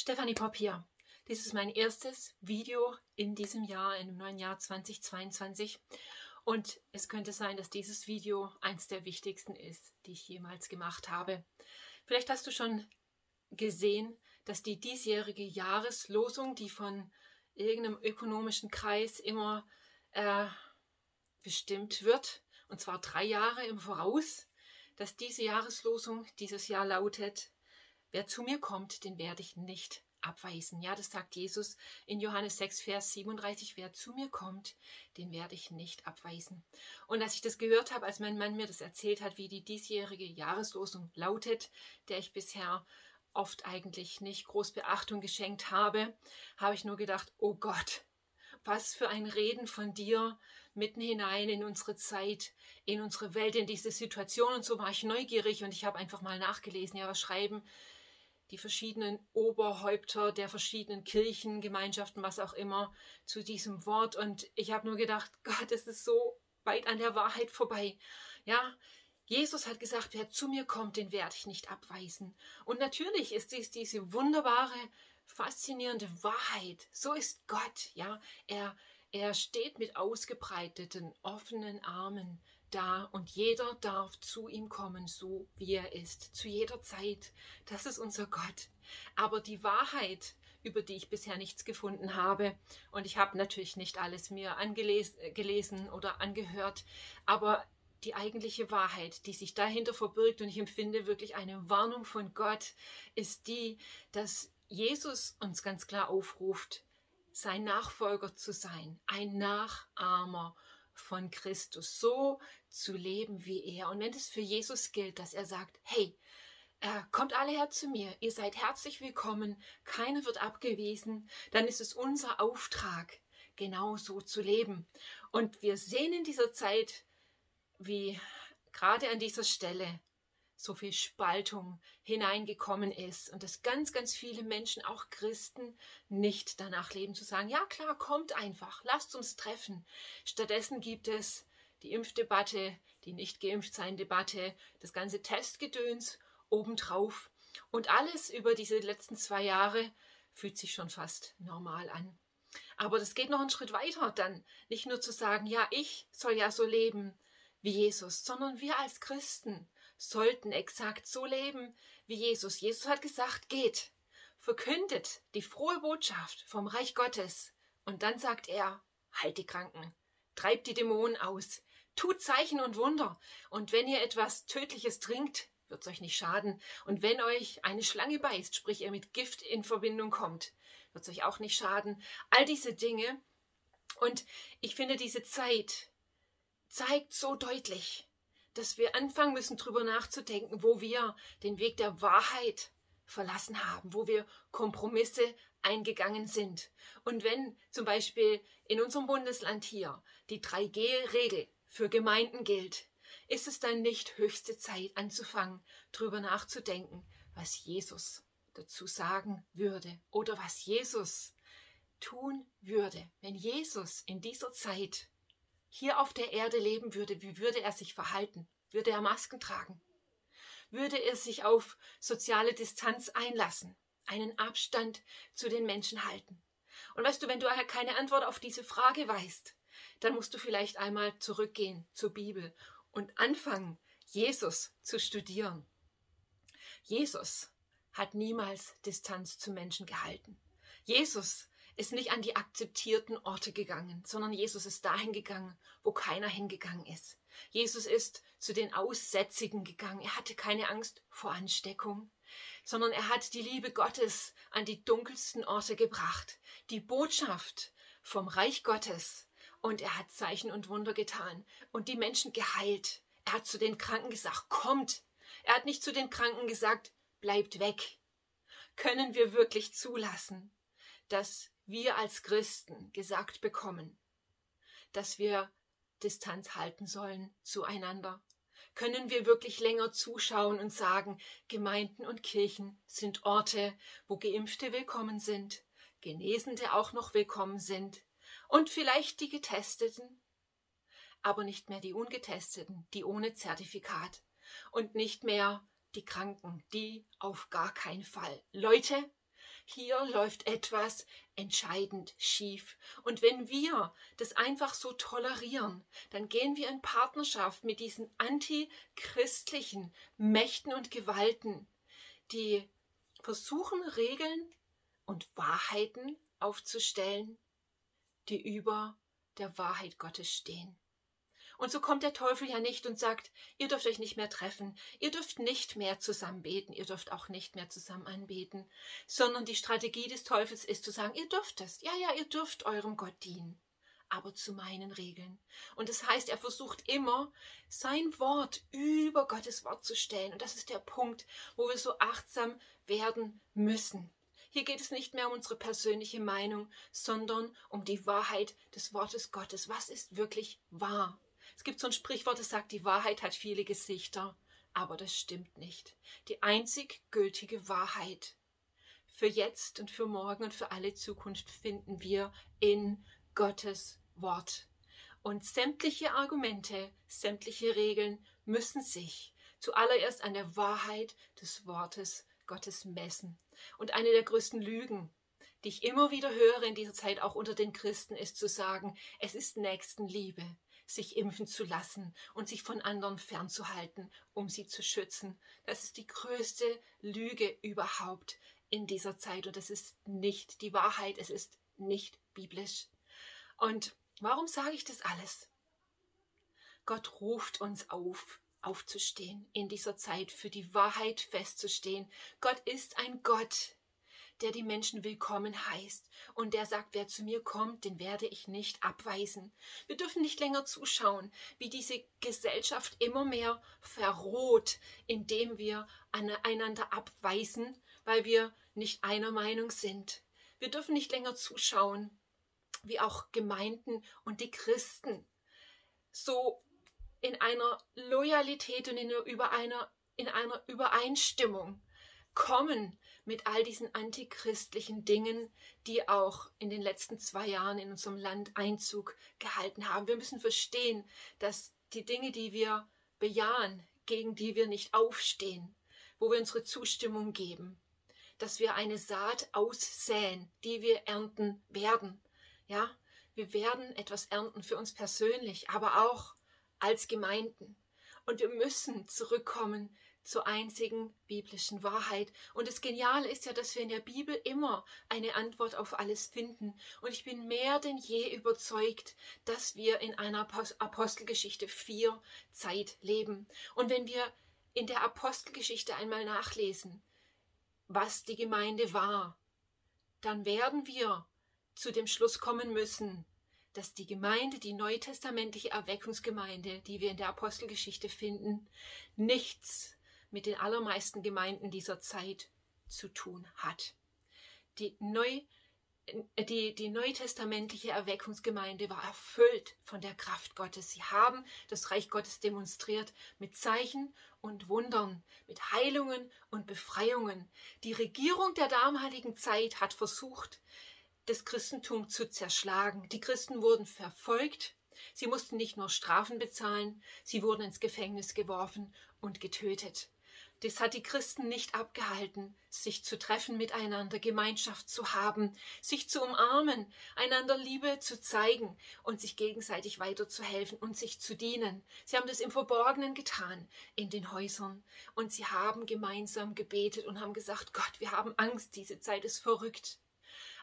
Stefanie Popp hier. Dies ist mein erstes Video in diesem Jahr, in dem neuen Jahr 2022. Und es könnte sein, dass dieses Video eins der wichtigsten ist, die ich jemals gemacht habe. Vielleicht hast du schon gesehen, dass die diesjährige Jahreslosung, die von irgendeinem ökonomischen Kreis immer äh, bestimmt wird, und zwar drei Jahre im Voraus, dass diese Jahreslosung dieses Jahr lautet, Wer zu mir kommt, den werde ich nicht abweisen. Ja, das sagt Jesus in Johannes 6, Vers 37. Wer zu mir kommt, den werde ich nicht abweisen. Und als ich das gehört habe, als mein Mann mir das erzählt hat, wie die diesjährige Jahreslosung lautet, der ich bisher oft eigentlich nicht groß Beachtung geschenkt habe, habe ich nur gedacht, oh Gott, was für ein Reden von dir mitten hinein in unsere Zeit, in unsere Welt, in diese Situation. Und so war ich neugierig und ich habe einfach mal nachgelesen, ja, was schreiben die verschiedenen Oberhäupter der verschiedenen Kirchen, Gemeinschaften, was auch immer, zu diesem Wort. Und ich habe nur gedacht, Gott, es ist so weit an der Wahrheit vorbei. Ja, Jesus hat gesagt, wer zu mir kommt, den werde ich nicht abweisen. Und natürlich ist dies diese wunderbare, faszinierende Wahrheit. So ist Gott, ja. Er, er steht mit ausgebreiteten, offenen Armen da und jeder darf zu ihm kommen, so wie er ist, zu jeder Zeit. Das ist unser Gott. Aber die Wahrheit, über die ich bisher nichts gefunden habe, und ich habe natürlich nicht alles mir äh, oder angehört, aber die eigentliche Wahrheit, die sich dahinter verbirgt, und ich empfinde wirklich eine Warnung von Gott, ist die, dass Jesus uns ganz klar aufruft, sein Nachfolger zu sein, ein Nachahmer von Christus, so zu leben wie er. Und wenn es für Jesus gilt, dass er sagt, hey, äh, kommt alle her zu mir, ihr seid herzlich willkommen, keiner wird abgewiesen, dann ist es unser Auftrag, genau so zu leben. Und wir sehen in dieser Zeit, wie gerade an dieser Stelle so viel Spaltung hineingekommen ist und dass ganz, ganz viele Menschen, auch Christen, nicht danach leben zu sagen, ja klar, kommt einfach, lasst uns treffen. Stattdessen gibt es die Impfdebatte, die nicht geimpft sein Debatte, das ganze Testgedöns obendrauf und alles über diese letzten zwei Jahre fühlt sich schon fast normal an. Aber das geht noch einen Schritt weiter dann, nicht nur zu sagen, ja, ich soll ja so leben wie Jesus, sondern wir als Christen sollten exakt so leben wie Jesus. Jesus hat gesagt, geht, verkündet die frohe Botschaft vom Reich Gottes. Und dann sagt er, halt die Kranken, treibt die Dämonen aus, tut Zeichen und Wunder. Und wenn ihr etwas Tödliches trinkt, wird es euch nicht schaden. Und wenn euch eine Schlange beißt, sprich ihr mit Gift in Verbindung kommt, wird es euch auch nicht schaden. All diese Dinge. Und ich finde, diese Zeit zeigt so deutlich, dass wir anfangen müssen, darüber nachzudenken, wo wir den Weg der Wahrheit verlassen haben, wo wir Kompromisse eingegangen sind. Und wenn zum Beispiel in unserem Bundesland hier die 3G-Regel für Gemeinden gilt, ist es dann nicht höchste Zeit anzufangen, darüber nachzudenken, was Jesus dazu sagen würde oder was Jesus tun würde, wenn Jesus in dieser Zeit hier auf der Erde leben würde, wie würde er sich verhalten? Würde er Masken tragen? Würde er sich auf soziale Distanz einlassen, einen Abstand zu den Menschen halten? Und weißt du, wenn du keine Antwort auf diese Frage weißt, dann musst du vielleicht einmal zurückgehen zur Bibel und anfangen, Jesus zu studieren. Jesus hat niemals Distanz zu Menschen gehalten. Jesus ist nicht an die akzeptierten Orte gegangen, sondern Jesus ist dahin gegangen, wo keiner hingegangen ist. Jesus ist zu den Aussätzigen gegangen. Er hatte keine Angst vor Ansteckung, sondern er hat die Liebe Gottes an die dunkelsten Orte gebracht, die Botschaft vom Reich Gottes. Und er hat Zeichen und Wunder getan und die Menschen geheilt. Er hat zu den Kranken gesagt, kommt. Er hat nicht zu den Kranken gesagt, bleibt weg. Können wir wirklich zulassen, dass wir als Christen gesagt bekommen, dass wir Distanz halten sollen zueinander? Können wir wirklich länger zuschauen und sagen, Gemeinden und Kirchen sind Orte, wo Geimpfte willkommen sind, Genesende auch noch willkommen sind und vielleicht die Getesteten, aber nicht mehr die Ungetesteten, die ohne Zertifikat und nicht mehr die Kranken, die auf gar keinen Fall. Leute, hier läuft etwas entscheidend schief. Und wenn wir das einfach so tolerieren, dann gehen wir in Partnerschaft mit diesen antichristlichen Mächten und Gewalten, die versuchen, Regeln und Wahrheiten aufzustellen, die über der Wahrheit Gottes stehen. Und so kommt der Teufel ja nicht und sagt, ihr dürft euch nicht mehr treffen, ihr dürft nicht mehr zusammen beten, ihr dürft auch nicht mehr zusammen anbeten, sondern die Strategie des Teufels ist zu sagen, ihr dürft es, ja, ja, ihr dürft eurem Gott dienen, aber zu meinen Regeln. Und das heißt, er versucht immer, sein Wort über Gottes Wort zu stellen. Und das ist der Punkt, wo wir so achtsam werden müssen. Hier geht es nicht mehr um unsere persönliche Meinung, sondern um die Wahrheit des Wortes Gottes. Was ist wirklich wahr? Es gibt so ein Sprichwort, das sagt, die Wahrheit hat viele Gesichter, aber das stimmt nicht. Die einzig gültige Wahrheit für jetzt und für morgen und für alle Zukunft finden wir in Gottes Wort. Und sämtliche Argumente, sämtliche Regeln müssen sich zuallererst an der Wahrheit des Wortes Gottes messen. Und eine der größten Lügen, die ich immer wieder höre in dieser Zeit auch unter den Christen, ist zu sagen, es ist Nächstenliebe sich impfen zu lassen und sich von anderen fernzuhalten, um sie zu schützen. Das ist die größte Lüge überhaupt in dieser Zeit und das ist nicht die Wahrheit, es ist nicht biblisch. Und warum sage ich das alles? Gott ruft uns auf, aufzustehen in dieser Zeit, für die Wahrheit festzustehen. Gott ist ein Gott, der die Menschen willkommen heißt und der sagt, wer zu mir kommt, den werde ich nicht abweisen. Wir dürfen nicht länger zuschauen, wie diese Gesellschaft immer mehr verroht, indem wir einander abweisen, weil wir nicht einer Meinung sind. Wir dürfen nicht länger zuschauen, wie auch Gemeinden und die Christen so in einer Loyalität und in einer, in einer Übereinstimmung kommen mit all diesen antichristlichen Dingen, die auch in den letzten zwei Jahren in unserem Land Einzug gehalten haben. Wir müssen verstehen, dass die Dinge, die wir bejahen, gegen die wir nicht aufstehen, wo wir unsere Zustimmung geben, dass wir eine Saat aussäen, die wir ernten werden. Ja, wir werden etwas ernten für uns persönlich, aber auch als Gemeinden. Und wir müssen zurückkommen zur einzigen biblischen Wahrheit. Und das Geniale ist ja, dass wir in der Bibel immer eine Antwort auf alles finden. Und ich bin mehr denn je überzeugt, dass wir in einer Apostelgeschichte 4 Zeit leben. Und wenn wir in der Apostelgeschichte einmal nachlesen, was die Gemeinde war, dann werden wir zu dem Schluss kommen müssen, dass die Gemeinde, die neutestamentliche Erweckungsgemeinde, die wir in der Apostelgeschichte finden, nichts mit den allermeisten Gemeinden dieser Zeit zu tun hat. Die, Neu, die, die neutestamentliche Erweckungsgemeinde war erfüllt von der Kraft Gottes. Sie haben das Reich Gottes demonstriert mit Zeichen und Wundern, mit Heilungen und Befreiungen. Die Regierung der damaligen Zeit hat versucht, das Christentum zu zerschlagen. Die Christen wurden verfolgt, sie mussten nicht nur Strafen bezahlen, sie wurden ins Gefängnis geworfen und getötet. Das hat die Christen nicht abgehalten, sich zu treffen miteinander, Gemeinschaft zu haben, sich zu umarmen, einander Liebe zu zeigen und sich gegenseitig weiterzuhelfen und sich zu dienen. Sie haben das im Verborgenen getan, in den Häusern. Und sie haben gemeinsam gebetet und haben gesagt, Gott, wir haben Angst, diese Zeit ist verrückt.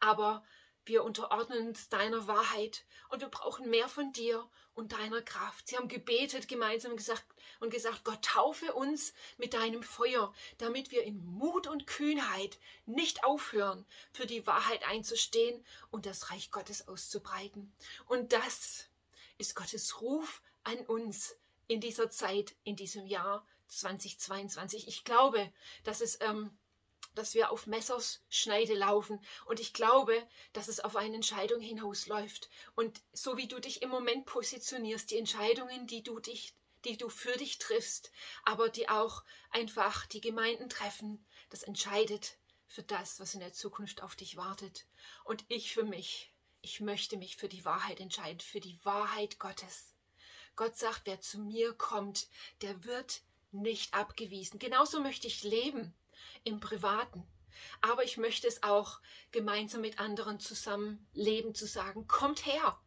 Aber wir unterordnen uns deiner Wahrheit und wir brauchen mehr von dir und deiner Kraft. Sie haben gebetet gemeinsam gesagt und gesagt, Gott taufe uns mit deinem Feuer, damit wir in Mut und Kühnheit nicht aufhören, für die Wahrheit einzustehen und das Reich Gottes auszubreiten. Und das ist Gottes Ruf an uns in dieser Zeit, in diesem Jahr 2022. Ich glaube, dass es ähm, dass wir auf Messers Schneide laufen. Und ich glaube, dass es auf eine Entscheidung hinausläuft. Und so wie du dich im Moment positionierst, die Entscheidungen, die du dich die du für dich triffst, aber die auch einfach die Gemeinden treffen, das entscheidet für das, was in der Zukunft auf dich wartet. Und ich für mich, ich möchte mich für die Wahrheit entscheiden, für die Wahrheit Gottes. Gott sagt, wer zu mir kommt, der wird nicht abgewiesen. Genauso möchte ich leben im Privaten, Aber ich möchte es auch gemeinsam mit anderen zusammenleben, zu sagen, kommt her,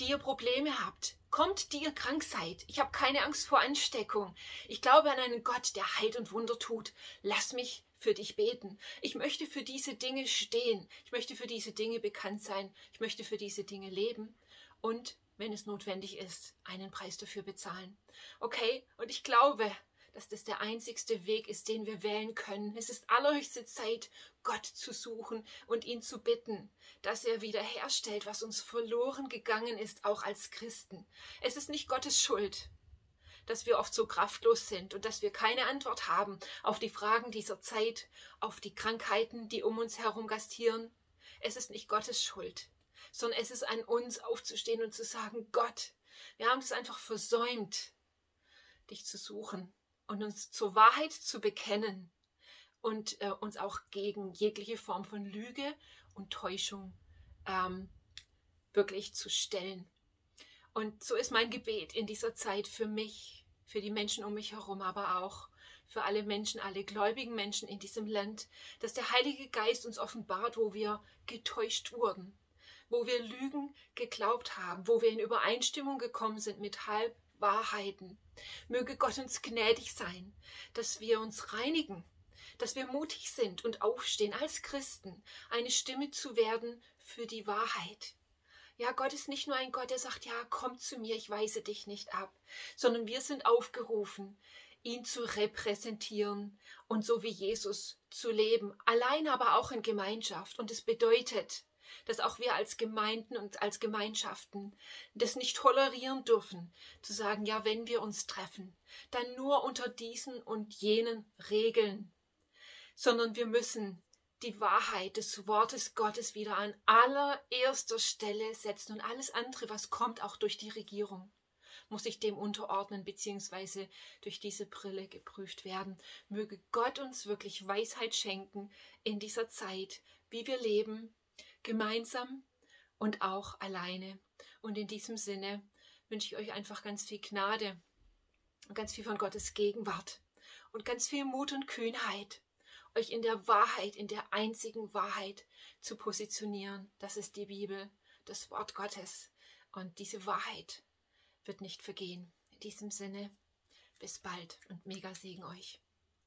die ihr Probleme habt, kommt, die ihr krank seid. Ich habe keine Angst vor Ansteckung. Ich glaube an einen Gott, der Heil und Wunder tut. Lass mich für dich beten. Ich möchte für diese Dinge stehen. Ich möchte für diese Dinge bekannt sein. Ich möchte für diese Dinge leben. Und wenn es notwendig ist, einen Preis dafür bezahlen. Okay? Und ich glaube, dass das der einzigste Weg ist, den wir wählen können. Es ist allerhöchste Zeit, Gott zu suchen und ihn zu bitten, dass er wiederherstellt, was uns verloren gegangen ist, auch als Christen. Es ist nicht Gottes Schuld, dass wir oft so kraftlos sind und dass wir keine Antwort haben auf die Fragen dieser Zeit, auf die Krankheiten, die um uns herum gastieren. Es ist nicht Gottes Schuld, sondern es ist an uns aufzustehen und zu sagen, Gott, wir haben es einfach versäumt, dich zu suchen und uns zur Wahrheit zu bekennen und äh, uns auch gegen jegliche Form von Lüge und Täuschung ähm, wirklich zu stellen. Und so ist mein Gebet in dieser Zeit für mich, für die Menschen um mich herum, aber auch für alle Menschen, alle gläubigen Menschen in diesem Land, dass der Heilige Geist uns offenbart, wo wir getäuscht wurden, wo wir Lügen geglaubt haben, wo wir in Übereinstimmung gekommen sind mit halb Wahrheiten. Möge Gott uns gnädig sein, dass wir uns reinigen, dass wir mutig sind und aufstehen als Christen, eine Stimme zu werden für die Wahrheit. Ja, Gott ist nicht nur ein Gott, der sagt, ja, komm zu mir, ich weise dich nicht ab, sondern wir sind aufgerufen, ihn zu repräsentieren und so wie Jesus zu leben, allein aber auch in Gemeinschaft. Und es bedeutet, dass auch wir als Gemeinden und als Gemeinschaften das nicht tolerieren dürfen, zu sagen, ja, wenn wir uns treffen, dann nur unter diesen und jenen Regeln, sondern wir müssen die Wahrheit des Wortes Gottes wieder an allererster Stelle setzen und alles andere, was kommt, auch durch die Regierung muss sich dem unterordnen, beziehungsweise durch diese Brille geprüft werden. Möge Gott uns wirklich Weisheit schenken in dieser Zeit, wie wir leben, gemeinsam und auch alleine. Und in diesem Sinne wünsche ich euch einfach ganz viel Gnade und ganz viel von Gottes Gegenwart und ganz viel Mut und Kühnheit, euch in der Wahrheit, in der einzigen Wahrheit zu positionieren. Das ist die Bibel, das Wort Gottes. Und diese Wahrheit wird nicht vergehen. In diesem Sinne, bis bald und mega Segen euch.